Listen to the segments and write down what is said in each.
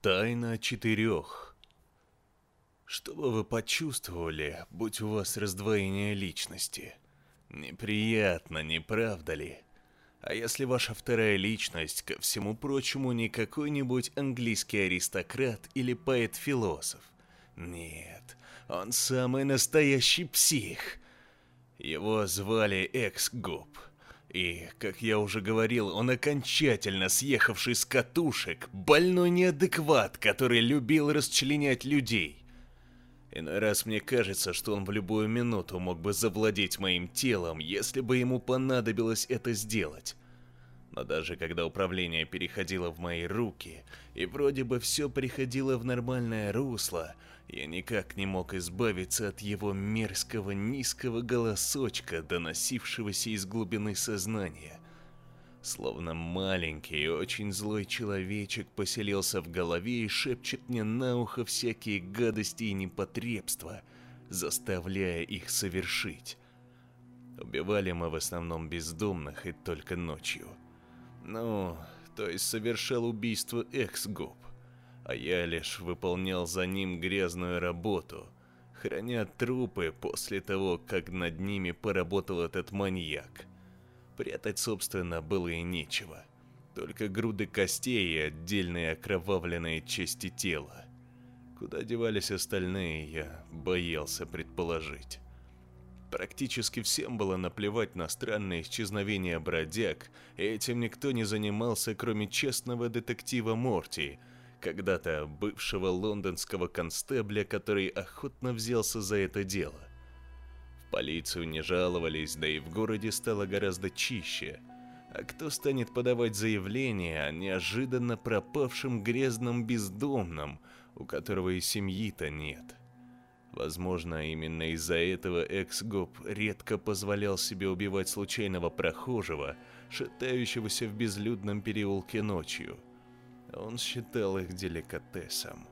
Тайна четырех. Что бы вы почувствовали, будь у вас раздвоение личности? Неприятно, не правда ли? А если ваша вторая личность, ко всему прочему, не какой-нибудь английский аристократ или поэт-философ? Нет, он самый настоящий псих. Его звали Экс-Гоп. И, как я уже говорил, он окончательно съехавший с катушек, больной неадекват, который любил расчленять людей. Иной раз мне кажется, что он в любую минуту мог бы завладеть моим телом, если бы ему понадобилось это сделать. Но даже когда управление переходило в мои руки, и вроде бы все приходило в нормальное русло, я никак не мог избавиться от его мерзкого низкого голосочка, доносившегося из глубины сознания. Словно маленький очень злой человечек поселился в голове и шепчет мне на ухо всякие гадости и непотребства, заставляя их совершить. Убивали мы в основном бездомных и только ночью. Ну, то есть совершал убийство экс-гоп, а я лишь выполнял за ним грязную работу, храня трупы после того, как над ними поработал этот маньяк. Прятать, собственно, было и нечего. Только груды костей и отдельные окровавленные части тела. Куда девались остальные, я боялся предположить. Практически всем было наплевать на странное исчезновение бродяг, и этим никто не занимался, кроме честного детектива Морти, когда-то бывшего лондонского констебля, который охотно взялся за это дело. Полицию не жаловались, да и в городе стало гораздо чище. А кто станет подавать заявление о неожиданно пропавшем грязном бездомном, у которого и семьи-то нет? — Возможно, именно из-за этого экс-гоп редко позволял себе убивать случайного прохожего, шатающегося в безлюдном переулке ночью. Он считал их деликатесом.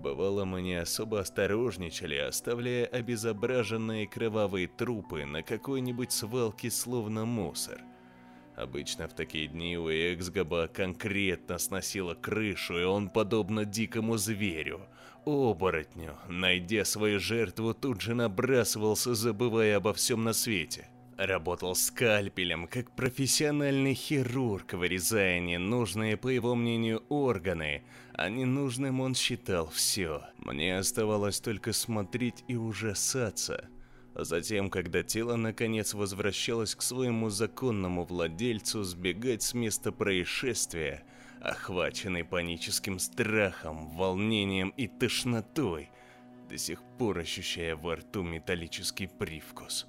Бывало, мы не особо осторожничали, оставляя обезображенные кровавые трупы на какой-нибудь свалке словно мусор. Обычно в такие дни у Эксгаба конкретно сносило крышу, и он, подобно дикому зверю, оборотню, найдя свою жертву, тут же набрасывался, забывая обо всем на свете. Работал скальпелем, как профессиональный хирург, вырезая ненужные, по его мнению, органы, а ненужным он считал все. Мне оставалось только смотреть и ужасаться. Затем, когда тело наконец возвращалось к своему законному владельцу, сбегать с места происшествия – охваченный паническим страхом, волнением и тошнотой, до сих пор ощущая во рту металлический привкус.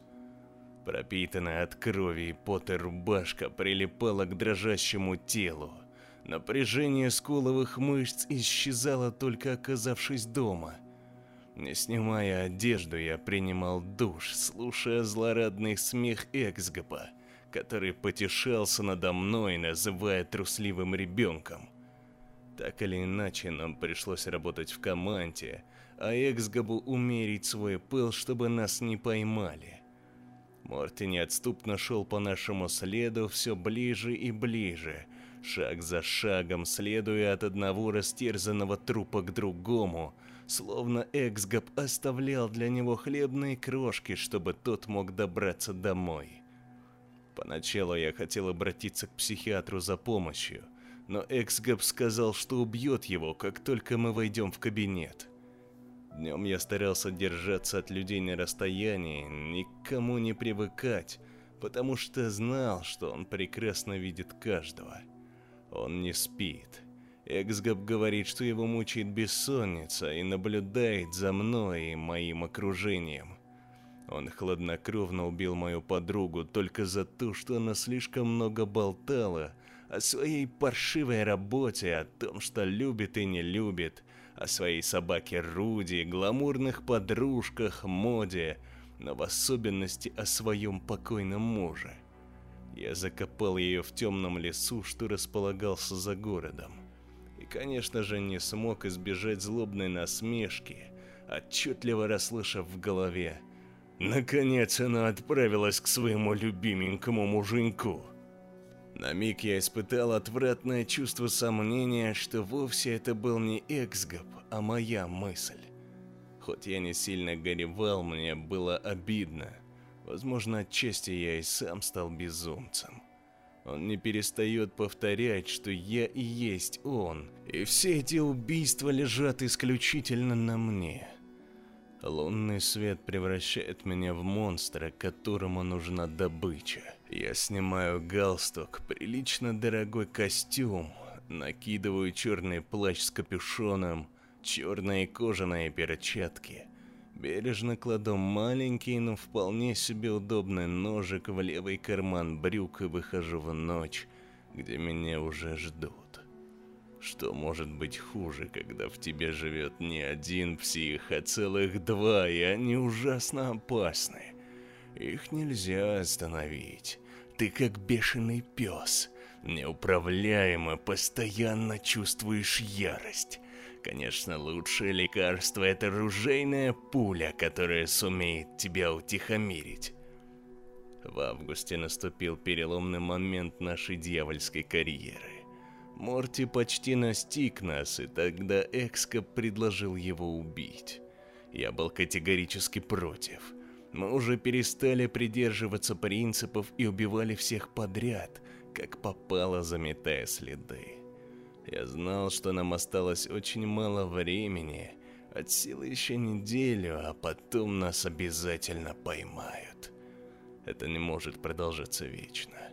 Пропитанная от крови и пота рубашка прилипала к дрожащему телу. Напряжение скуловых мышц исчезало только оказавшись дома. Не снимая одежду, я принимал душ, слушая злорадный смех Эксгопа который потешался надо мной, называя трусливым ребенком. Так или иначе, нам пришлось работать в команде, а Эксгабу умерить свой пыл, чтобы нас не поймали. Морти неотступно шел по нашему следу все ближе и ближе, шаг за шагом следуя от одного растерзанного трупа к другому, словно Эксгаб оставлял для него хлебные крошки, чтобы тот мог добраться домой. Поначалу я хотел обратиться к психиатру за помощью, но Эксгэп сказал, что убьет его, как только мы войдем в кабинет. Днем я старался держаться от людей на расстоянии, никому не привыкать, потому что знал, что он прекрасно видит каждого. Он не спит. Эксгаб говорит, что его мучает бессонница и наблюдает за мной и моим окружением. Он хладнокровно убил мою подругу только за то, что она слишком много болтала о своей паршивой работе, о том, что любит и не любит, о своей собаке Руди, гламурных подружках, моде, но в особенности о своем покойном муже. Я закопал ее в темном лесу, что располагался за городом. И, конечно же, не смог избежать злобной насмешки, отчетливо расслышав в голове. Наконец она отправилась к своему любименькому муженьку. На миг я испытал отвратное чувство сомнения, что вовсе это был не Эксгоп, а моя мысль. Хоть я не сильно горевал, мне было обидно. Возможно, отчасти я и сам стал безумцем. Он не перестает повторять, что я и есть он, и все эти убийства лежат исключительно на мне. Лунный свет превращает меня в монстра, которому нужна добыча. Я снимаю галстук, прилично дорогой костюм, накидываю черный плащ с капюшоном, черные кожаные перчатки. Бережно кладу маленький, но вполне себе удобный ножик в левый карман брюк и выхожу в ночь, где меня уже ждут. Что может быть хуже, когда в тебе живет не один псих, а целых два, и они ужасно опасны? Их нельзя остановить. Ты как бешеный пес, неуправляемо, постоянно чувствуешь ярость. Конечно, лучшее лекарство – это ружейная пуля, которая сумеет тебя утихомирить. В августе наступил переломный момент нашей дьявольской карьеры. Морти почти настиг нас, и тогда Экска предложил его убить. Я был категорически против. Мы уже перестали придерживаться принципов и убивали всех подряд, как попало, заметая следы. Я знал, что нам осталось очень мало времени, от силы еще неделю, а потом нас обязательно поймают. Это не может продолжаться вечно.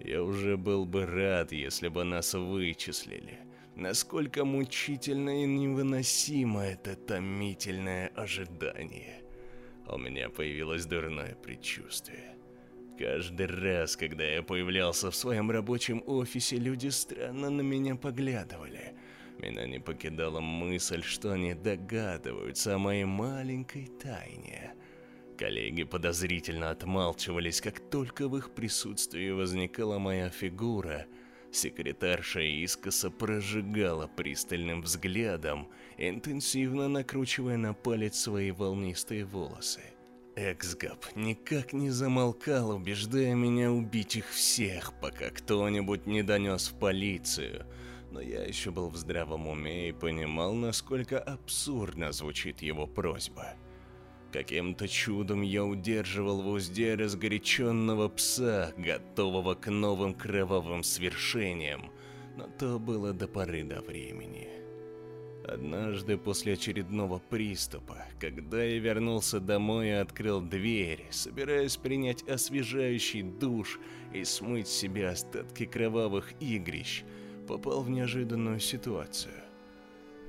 Я уже был бы рад, если бы нас вычислили. Насколько мучительно и невыносимо это томительное ожидание. У меня появилось дурное предчувствие. Каждый раз, когда я появлялся в своем рабочем офисе, люди странно на меня поглядывали. Меня не покидала мысль, что они догадываются о моей маленькой тайне. Коллеги подозрительно отмалчивались, как только в их присутствии возникала моя фигура. Секретарша искоса прожигала пристальным взглядом, интенсивно накручивая на палец свои волнистые волосы. Эксгап никак не замолкал, убеждая меня убить их всех, пока кто-нибудь не донес в полицию. Но я еще был в здравом уме и понимал, насколько абсурдно звучит его просьба. Каким-то чудом я удерживал в узде разгоряченного пса, готового к новым кровавым свершениям, но то было до поры до времени. Однажды после очередного приступа, когда я вернулся домой и открыл дверь, собираясь принять освежающий душ и смыть себе остатки кровавых игрищ, попал в неожиданную ситуацию.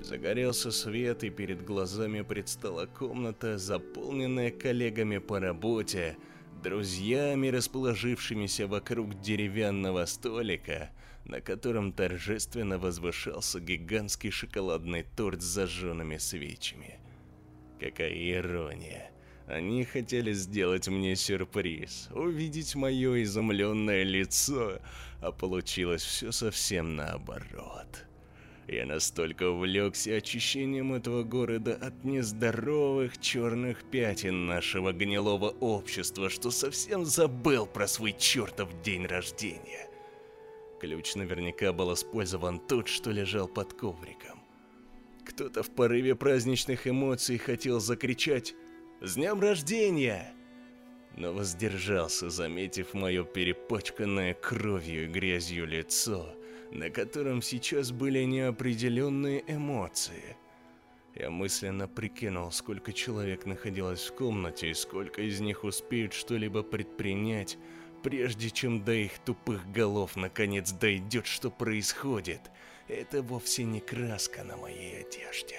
Загорелся свет, и перед глазами предстала комната, заполненная коллегами по работе, друзьями, расположившимися вокруг деревянного столика, на котором торжественно возвышался гигантский шоколадный торт с зажженными свечами. Какая ирония. Они хотели сделать мне сюрприз, увидеть мое изумленное лицо, а получилось все совсем наоборот. Я настолько увлекся очищением этого города от нездоровых черных пятен нашего гнилого общества, что совсем забыл про свой чертов день рождения. Ключ наверняка был использован тот, что лежал под ковриком. Кто-то в порыве праздничных эмоций хотел закричать «С днем рождения!» но воздержался, заметив мое перепачканное кровью и грязью лицо – на котором сейчас были неопределенные эмоции. Я мысленно прикинул, сколько человек находилось в комнате и сколько из них успеют что-либо предпринять, прежде чем до их тупых голов наконец дойдет, что происходит. Это вовсе не краска на моей одежде.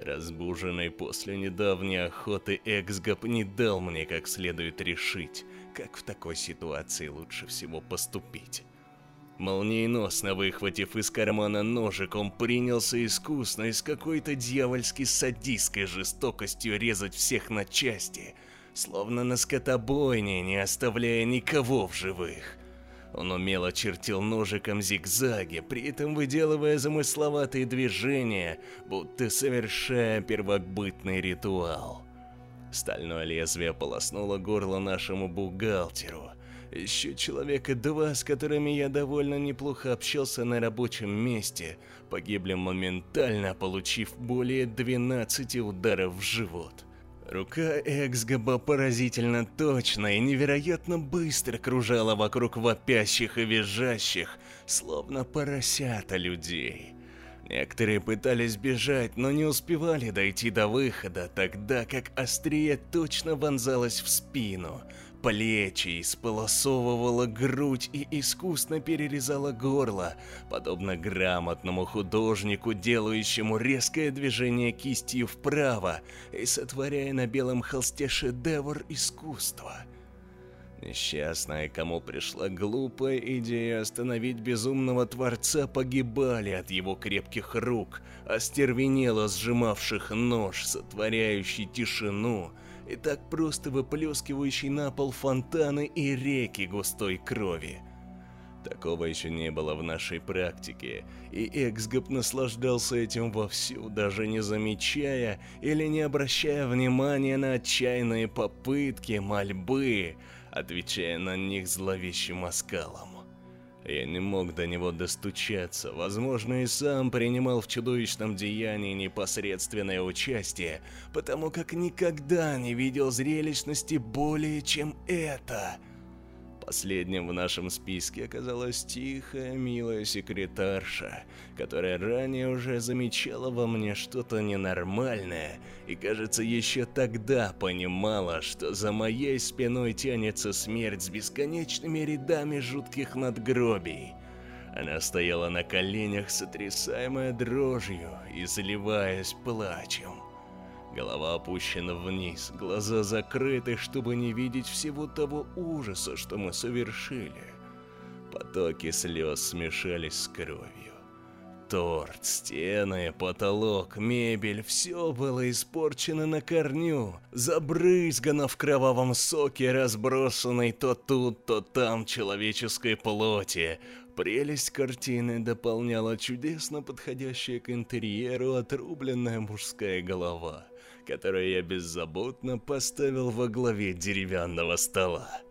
Разбуженный после недавней охоты Эксгоп не дал мне как следует решить, как в такой ситуации лучше всего поступить. Молниеносно выхватив из кармана ножик, он принялся искусно и с какой-то дьявольски садистской жестокостью резать всех на части, словно на скотобойне, не оставляя никого в живых. Он умело чертил ножиком зигзаги, при этом выделывая замысловатые движения, будто совершая первобытный ритуал. Стальное лезвие полоснуло горло нашему бухгалтеру. Еще человека два, с которыми я довольно неплохо общался на рабочем месте, погибли моментально, получив более 12 ударов в живот. Рука Эксгаба поразительно точно и невероятно быстро кружала вокруг вопящих и визжащих, словно поросята людей. Некоторые пытались бежать, но не успевали дойти до выхода, тогда как острие точно вонзалось в спину, плечи, исполосовывала грудь и искусно перерезала горло, подобно грамотному художнику, делающему резкое движение кистью вправо и сотворяя на белом холсте шедевр искусства. Несчастные, кому пришла глупая идея остановить безумного творца, погибали от его крепких рук, остервенело сжимавших нож, сотворяющий тишину, и так просто выплескивающий на пол фонтаны и реки густой крови. Такого еще не было в нашей практике, и Эксгоп наслаждался этим вовсю, даже не замечая или не обращая внимания на отчаянные попытки, мольбы, отвечая на них зловещим оскалом. Я не мог до него достучаться, возможно, и сам принимал в чудовищном деянии непосредственное участие, потому как никогда не видел зрелищности более, чем это — Последним в нашем списке оказалась тихая, милая секретарша, которая ранее уже замечала во мне что-то ненормальное и, кажется, еще тогда понимала, что за моей спиной тянется смерть с бесконечными рядами жутких надгробий. Она стояла на коленях, сотрясаемая дрожью и заливаясь плачем. Голова опущена вниз, глаза закрыты, чтобы не видеть всего того ужаса, что мы совершили. Потоки слез смешались с кровью. Торт, стены, потолок, мебель – все было испорчено на корню, забрызгано в кровавом соке, разбросанной то тут, то там человеческой плоти. Прелесть картины дополняла чудесно подходящая к интерьеру отрубленная мужская голова – которое я беззаботно поставил во главе деревянного стола.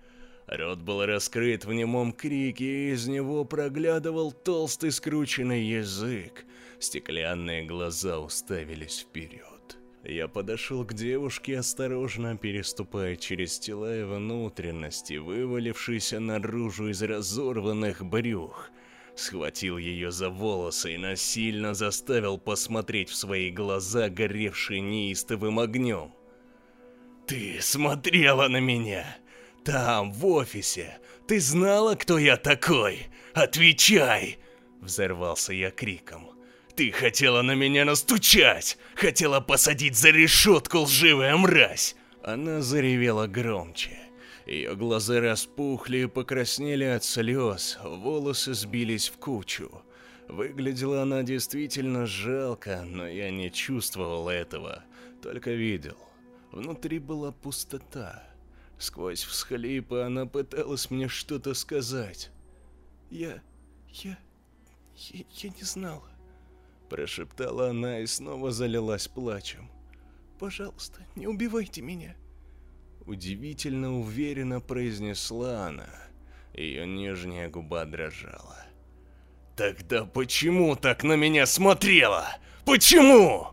Рот был раскрыт в немом крике, и из него проглядывал толстый скрученный язык. Стеклянные глаза уставились вперед. Я подошел к девушке, осторожно переступая через тела и внутренности, вывалившиеся наружу из разорванных брюх – схватил ее за волосы и насильно заставил посмотреть в свои глаза, горевшие неистовым огнем. «Ты смотрела на меня! Там, в офисе! Ты знала, кто я такой? Отвечай!» Взорвался я криком. «Ты хотела на меня настучать! Хотела посадить за решетку, лживая мразь!» Она заревела громче. Ее глаза распухли и покраснели от слез, волосы сбились в кучу. Выглядела она действительно жалко, но я не чувствовал этого, только видел. Внутри была пустота. Сквозь всхлипы она пыталась мне что-то сказать. «Я... я... я, я не знала», — прошептала она и снова залилась плачем. «Пожалуйста, не убивайте меня. Удивительно уверенно произнесла она. Ее нижняя губа дрожала. «Тогда почему так на меня смотрела? Почему?»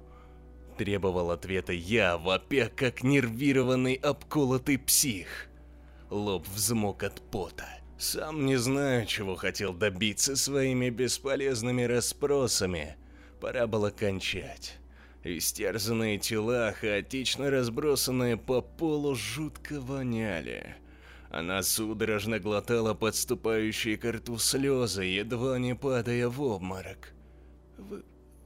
Требовал ответа я, вопя как нервированный обколотый псих. Лоб взмок от пота. Сам не знаю, чего хотел добиться своими бесполезными расспросами. Пора было кончать. Истерзанные тела, хаотично разбросанные по полу, жутко воняли. Она судорожно глотала подступающие к рту слезы, едва не падая в обморок. «Вы...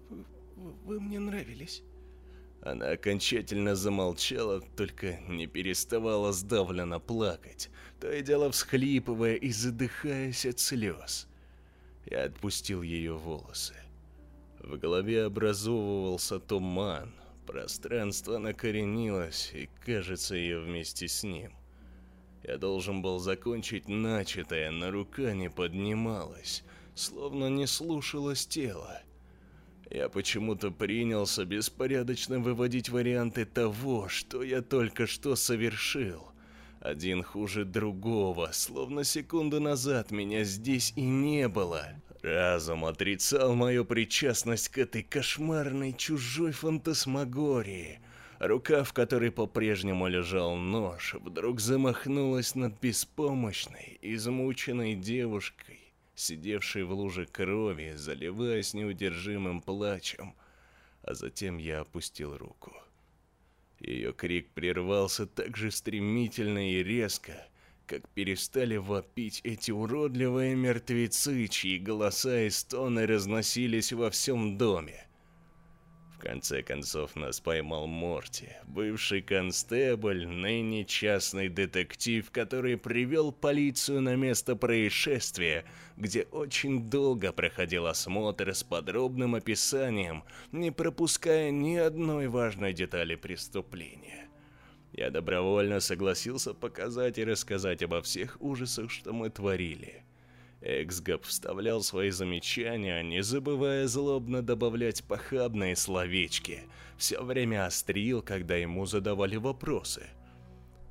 вы, вы мне нравились». Она окончательно замолчала, только не переставала сдавленно плакать, то и дело всхлипывая и задыхаясь от слез. Я отпустил ее волосы. В голове образовывался туман, Пространство накоренилось, и, кажется, я вместе с ним. Я должен был закончить начатое, но рука не поднималась, словно не слушалось тело. Я почему-то принялся беспорядочно выводить варианты того, что я только что совершил. Один хуже другого, словно секунду назад меня здесь и не было. Разум отрицал мою причастность к этой кошмарной чужой фантасмагории. Рука, в которой по-прежнему лежал нож, вдруг замахнулась над беспомощной, измученной девушкой, сидевшей в луже крови, заливаясь неудержимым плачем, а затем я опустил руку. Ее крик прервался так же стремительно и резко, как перестали вопить эти уродливые мертвецы, чьи голоса и стоны разносились во всем доме конце концов нас поймал Морти, бывший констебль, ныне частный детектив, который привел полицию на место происшествия, где очень долго проходил осмотр с подробным описанием, не пропуская ни одной важной детали преступления. Я добровольно согласился показать и рассказать обо всех ужасах, что мы творили. Эксгаб вставлял свои замечания, не забывая злобно добавлять похабные словечки. Все время острил, когда ему задавали вопросы.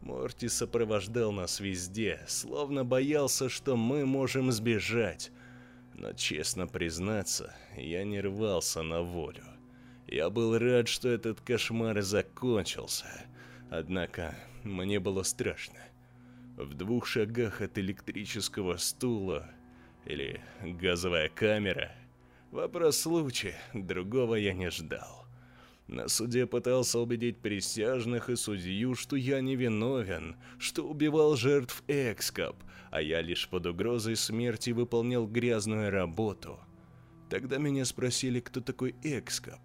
Морти сопровождал нас везде, словно боялся, что мы можем сбежать. Но, честно признаться, я не рвался на волю. Я был рад, что этот кошмар закончился. Однако мне было страшно. В двух шагах от электрического стула или газовая камера. Вопрос случая, другого я не ждал. На суде пытался убедить присяжных и судью, что я не виновен, что убивал жертв Экскап, а я лишь под угрозой смерти выполнял грязную работу. Тогда меня спросили, кто такой Экскап.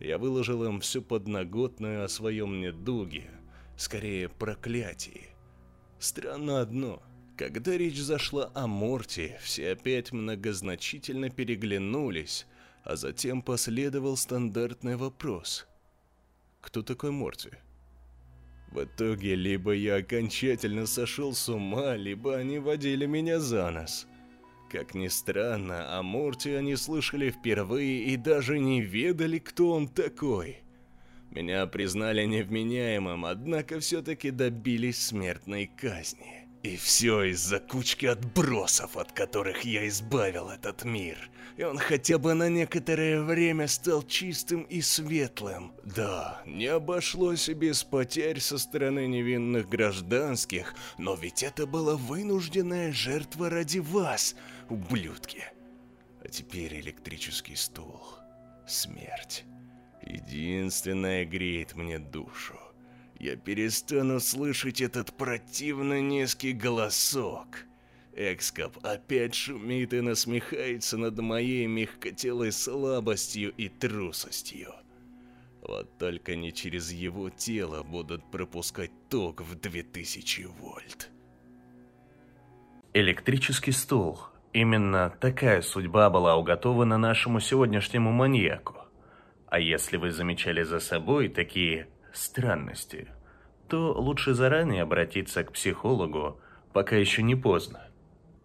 Я выложил им всю подноготную о своем недуге, скорее проклятии. Странно одно — когда речь зашла о Морте, все опять многозначительно переглянулись, а затем последовал стандартный вопрос. «Кто такой Морти?» В итоге, либо я окончательно сошел с ума, либо они водили меня за нос. Как ни странно, о Морте они слышали впервые и даже не ведали, кто он такой. Меня признали невменяемым, однако все-таки добились смертной казни. И все из-за кучки отбросов, от которых я избавил этот мир. И он хотя бы на некоторое время стал чистым и светлым. Да, не обошлось и без потерь со стороны невинных гражданских, но ведь это была вынужденная жертва ради вас, ублюдки. А теперь электрический стул. Смерть. Единственное греет мне душу я перестану слышать этот противно низкий голосок. Экскап опять шумит и насмехается над моей мягкотелой слабостью и трусостью. Вот только не через его тело будут пропускать ток в 2000 вольт. Электрический стул. Именно такая судьба была уготована нашему сегодняшнему маньяку. А если вы замечали за собой такие странности, то лучше заранее обратиться к психологу, пока еще не поздно.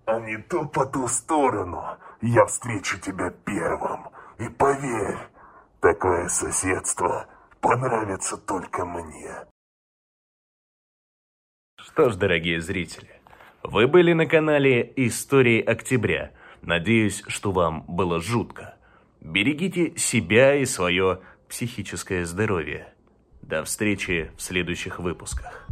А не то по ту сторону я встречу тебя первым. И поверь, такое соседство понравится только мне. Что ж, дорогие зрители, вы были на канале Истории Октября. Надеюсь, что вам было жутко. Берегите себя и свое психическое здоровье. До встречи в следующих выпусках.